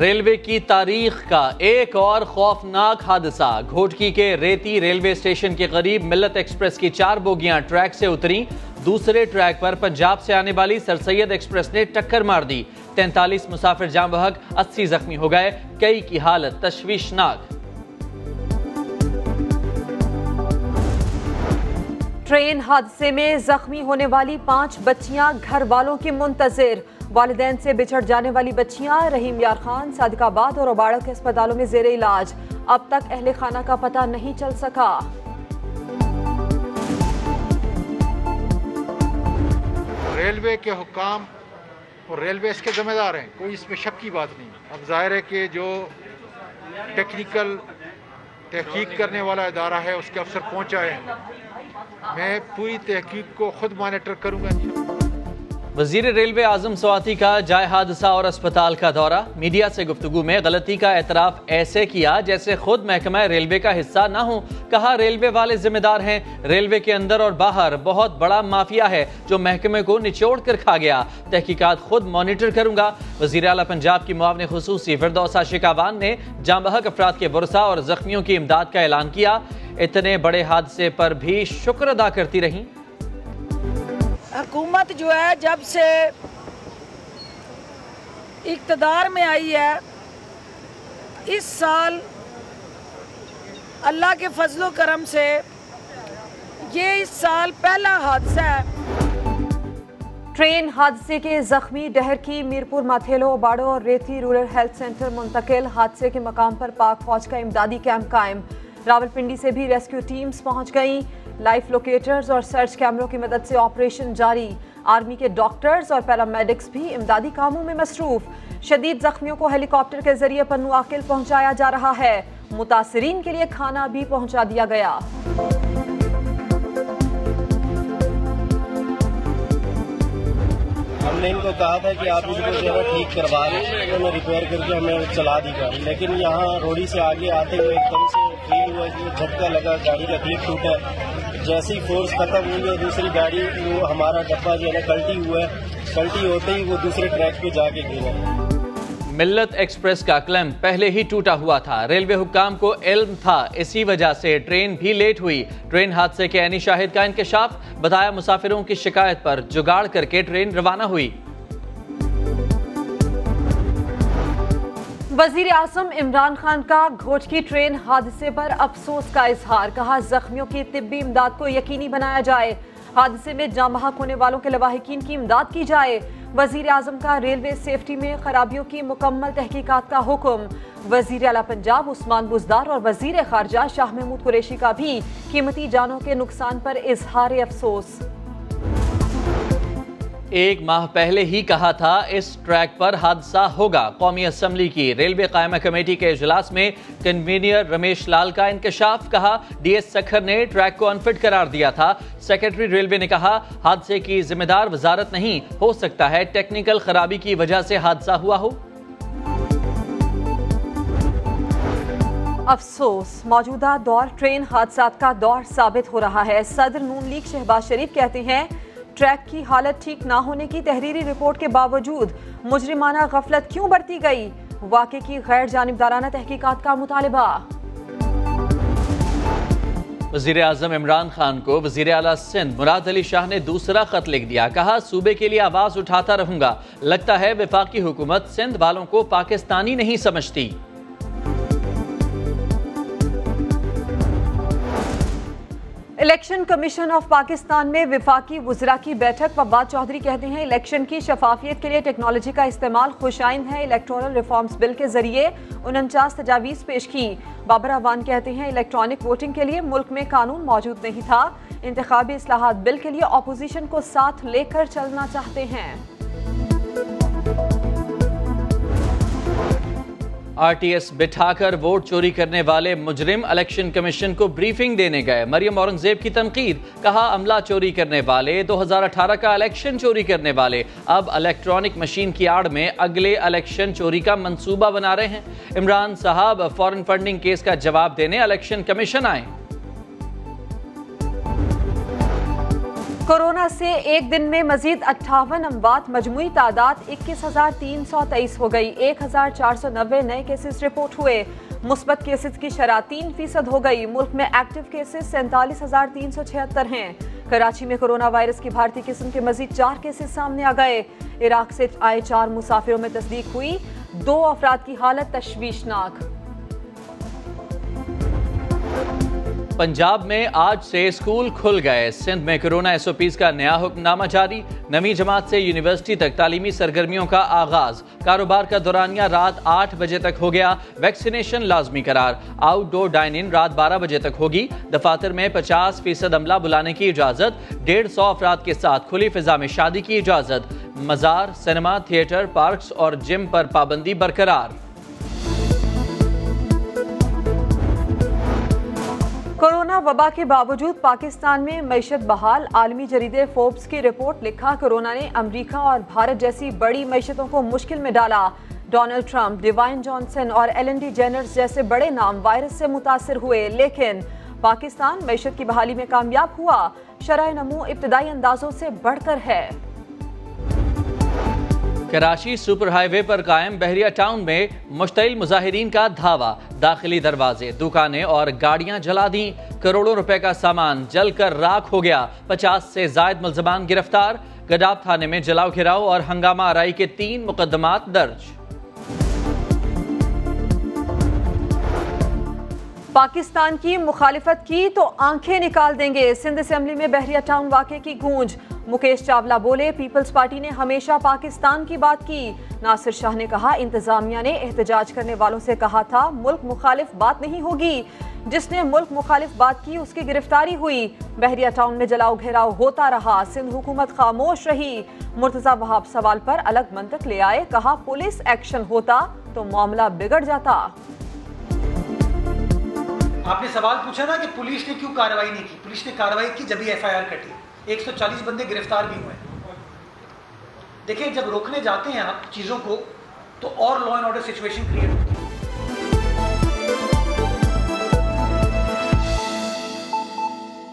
Railway کی تاریخ کا ایک اور خوفناک حادثہ۔ گھوٹکی کے ریتی ریلوے اسٹیشن کے قریب ملت ایکسپریس کی چار بوگیاں ٹریک سے اتری دوسرے ٹریک پر پنجاب سے آنے والی سر سید ایکسپریس نے ٹکر مار دی۔ تینتالیس مسافر جام بحق اسی زخمی ہو گئے۔ کئی کی حالت تشویشناک۔ ٹرین حادثے میں زخمی ہونے والی پانچ بچیاں گھر والوں کی منتظر۔ والدین سے بچھڑ جانے والی بچیاں، رحیم یار خان صادق آباد اور اوباڑا کے اسپتالوں میں زیر علاج۔ اب تک اہل خانہ کا پتہ نہیں چل سکا۔ ریلوے کے حکام اور ریلوے اس کے ذمہ دار ہیں، کوئی اس میں شک کی بات نہیں۔ اب ظاہر ہے کہ جو ٹیکنیکل تحقیق کرنے والا ادارہ ہے، اس کے افسر پہنچا ہے میں پوری تحقیق کو خود مانیٹر کروں گا وزیر ریلوے اعظم سواتی کا جائے حادثہ اور اسپتال کا دورہ۔ میڈیا سے گفتگو میں غلطی کا اعتراف ایسے کیا جیسے خود محکمہ ریلوے کا حصہ نہ ہو۔ کہا، ریلوے والے ذمہ دار ہیں۔ ریلوے کے اندر اور باہر بہت بڑا مافیا ہے جو محکمے کو نچوڑ کر کھا گیا۔ تحقیقات خود مانیٹر کروں گا۔ وزیر اعلیٰ پنجاب کی معاون خصوصی فردوسا شکاوان نے جام بحق افراد کے برسا اور زخمیوں کی امداد کا اعلان کیا۔ اتنے بڑے حادثے پر بھی شکر ادا کرتی رہیں۔ حکومت جو ہے جب سے اقتدار میں آئی ہے، اس سال اللہ کے فضل و کرم سے یہ اس سال پہلا حادثہ ہے۔ ٹرین حادثے کے زخمی ڈہر کی میرپور ماتھیلو، باڑو اور ریتی رورل ہیلتھ سینٹر منتقل، حادثے کے مقام پر پاک فوج کا امدادی کیمپ قائم۔ راول پنڈی سے بھی ریسکیو ٹیمز پہنچ گئیں۔ لائف لوکیٹرز اور سرچ کیمروں کی مدد سے آپریشن جاری۔ آرمی کے ڈاکٹرز اور پیرامیڈکس بھی امدادی کاموں میں مصروف۔ شدید زخمیوں کو ہیلی کاپٹر کے ذریعے پنو آکل پہنچایا جا رہا ہے۔ متاثرین کے لیے کھانا بھی پہنچا دیا گیا۔ ہم نے ان کو کہا تھا کہ آپ اس کو جو ہے ٹھیک کروا دیں۔ انہوں نے ریپیئر کر کے ہمیں چلا دی گاڑی۔ لیکن یہاں روڑی سے آگے آتے ہوئے ایک دم سے فیل ہوا جھٹکا لگا، گاڑی کا کلک ٹوٹا جیسی فورس ختم ہوئی ہے، دوسری گاڑی وہ ہمارا ڈبہ جو ہے نا کلٹی ہوا ہے، کلٹی ہوتے ہی وہ دوسرے ٹریک پہ جا کے گرا ملت ایکسپریس کا کلم پہلے ہی ٹوٹا ہوا تھا۔ ریلوے حکام کو علم تھا، اسی وجہ سے ٹرین بھی لیٹ ہوئی۔ ٹرین حادثے کے عینی شاہد کا انکشاف بتایا مسافروں کی شکایت پر جگاڑ کر کے ٹرین روانہ ہوئی۔ وزیر اعظم عمران خان کا گھوٹ کی ٹرین حادثے پر افسوس کا اظہار، کہا زخمیوں کی طبی امداد کو یقینی بنایا جائے۔ حادثے میں جام بحق ہونے والوں کے لواحقین کی امداد کی جائے۔ وزیر اعظم کا ریلوے سیفٹی میں خرابیوں کی مکمل تحقیقات کا حکم۔ وزیر اعلیٰ پنجاب عثمان بزدار اور وزیر خارجہ شاہ محمود قریشی کا بھی قیمتی جانوں کے نقصان پر اظہار افسوس۔ ایک ماہ پہلے ہی کہا تھا اس ٹریک پر حادثہ ہوگا۔ قومی اسمبلی کی ریلوے قائمہ کمیٹی کے اجلاس میں کنوینئر رمیش لال کا انکشاف کہا۔ ڈی ایس سکھر نے ٹریک کو انفٹ قرار دیا تھا۔ سیکرٹری ریلوے نے کہا، حادثے کی ذمہ دار وزارت نہیں، ہو سکتا ہے ٹیکنیکل خرابی کی وجہ سے حادثہ ہوا ہو۔ افسوس، موجودہ دور ٹرین حادثات کا دور ثابت ہو رہا ہے۔ صدر نون لیگ شہباز شریف کہتے ہیں ٹریک کی حالت ٹھیک نہ ہونے کی تحریری رپورٹ کے باوجود مجرمانہ غفلت کیوں بڑھتی گئی؟ واقع کی غیر جانبدارانہ تحقیقات کا مطالبہ۔ وزیر اعظم عمران خان کو وزیر اعلیٰ سندھ مراد علی شاہ نے دوسرا خط لکھ دیا، کہا، صوبے کے لیے آواز اٹھاتا رہوں گا۔ لگتا ہے وفاقی حکومت سندھ والوں کو پاکستانی نہیں سمجھتی۔ الیکشن کمیشن آف پاکستان میں وفاقی وزراء کی بیٹھک وباد چودھری کہتے ہیں، الیکشن کی شفافیت کے لیے ٹیکنالوجی کا استعمال خوش آئند ہے الیکٹورل ریفارمز بل کے ذریعے انچاس تجاویز پیش کی بابر اوان کہتے ہیں، الیکٹرانک ووٹنگ کے لیے ملک میں قانون موجود نہیں تھا۔ انتخابی اصلاحات بل کے لیے اپوزیشن کو ساتھ لے کر چلنا چاہتے ہیں۔ آر ٹی ایس بٹھا کر ووٹ چوری کرنے والے مجرم الیکشن کمیشن کو بریفنگ دینے گئے۔ مریم اورنگزیب کی تنقید، کہا عملہ چوری کرنے والے، دو ہزار اٹھارہ کا الیکشن چوری کرنے والے۔ اب الیکٹرانک مشین کی آڑ میں اگلے الیکشن چوری کا منصوبہ بنا رہے ہیں۔ عمران صاحب فورن فنڈنگ کیس کا جواب دینے الیکشن کمیشن کورونا سے ایک دن میں مزید اٹھاون اموات، مجموعی تعداد اکیس ہزار تین سو تیئیس ہو گئی۔ ایک ہزار چار سو نوے نئے کیسز رپورٹ ہوئے۔ مثبت کیسز کی شرح تین فیصد ہو گئی۔ ملک میں ایکٹیو کیسز سینتالیس ہزار تین سو چھہتر ہیں۔ کراچی میں کرونا وائرس کی بھارتی قسم کے مزید چار کیسز سامنے آ گئے۔ عراق سے آئے چار مسافروں میں تصدیق ہوئی۔ دو افراد کی حالت تشویشناک۔ پنجاب میں آج سے اسکول کھل گئے۔ سندھ میں کرونا ایس او پیز کا نیا حکم نامہ جاری۔ نویں جماعت سے یونیورسٹی تک تعلیمی سرگرمیوں کا آغاز۔ کاروبار کا دورانیہ رات آٹھ بجے تک ہو گیا۔ ویکسینیشن لازمی قرار۔ آؤٹ ڈور ڈائن ان رات بارہ بجے تک ہوگی۔ دفاتر میں پچاس فیصد عملہ بلانے کی اجازت۔ ڈیڑھ سو افراد کے ساتھ کھلی فضا میں شادی کی اجازت۔ مزار سینما تھیٹر، پارکس اور جم پر پابندی برقرار۔ کورونا وبا کے باوجود پاکستان میں معیشت بحال، عالمی جریدے فوربس کی رپورٹ لکھا کورونا نے امریکہ اور بھارت جیسی بڑی معیشتوں کو مشکل میں ڈالا۔ ڈونلڈ ٹرمپ، ڈیوائن جانسن اور ایل این ڈی جینرز جیسے بڑے نام وائرس سے متاثر ہوئے، لیکن پاکستان معیشت کی بحالی میں کامیاب ہوا۔ شرح نمو ابتدائی اندازوں سے بڑھ کر ہے۔ کراچی سپر ہائی وے پر قائم بحریہ ٹاؤن میں مشتعل مظاہرین کا دھاوا، داخلی دروازے، دکانیں اور گاڑیاں جلا دیں۔ کروڑوں روپے کا سامان جل کر راکھ ہو گیا۔ پچاس سے زائد ملزمان گرفتار۔ گڈاب تھانے میں جلاؤ گھراؤ اور ہنگامہ آرائی کے تین مقدمات درج۔ پاکستان کی مخالفت کی تو آنکھیں نکال دیں گے۔ سندھ اسمبلی میں بحریہ ٹاؤن واقعے کی گونج۔ مکیش چاولہ بولے، پیپلز پارٹی نے ہمیشہ پاکستان کی بات کی۔ ناصر شاہ نے کہا، انتظامیہ نے احتجاج کرنے والوں سے کہا تھا، ملک مخالف بات نہیں ہوگی۔ جس نے ملک مخالف بات کی، اس کی گرفتاری ہوئی۔ بحریہ ٹاؤن میں جلاؤ گھیراؤ ہوتا رہا۔ سندھ حکومت خاموش رہی۔ مرتضی وہاب سوال پر الگ منطق لے آئے۔ کہا، پولیس ایکشن ہوتا تو معاملہ بگڑ جاتا۔ آپ نے سوال پوچھا نا کہ پولیس نے کیوں کاروائی نہیں کی؟ پولیس نے کاروائی کی جبھی ایف آئی آر کٹی۔ ایک سو چالیس بندے گرفتار بھی ہوئے۔ دیکھیں، جب روکنے جاتے ہیں آپ چیزوں کو، تو اور law and order situation create ہوتی ہے۔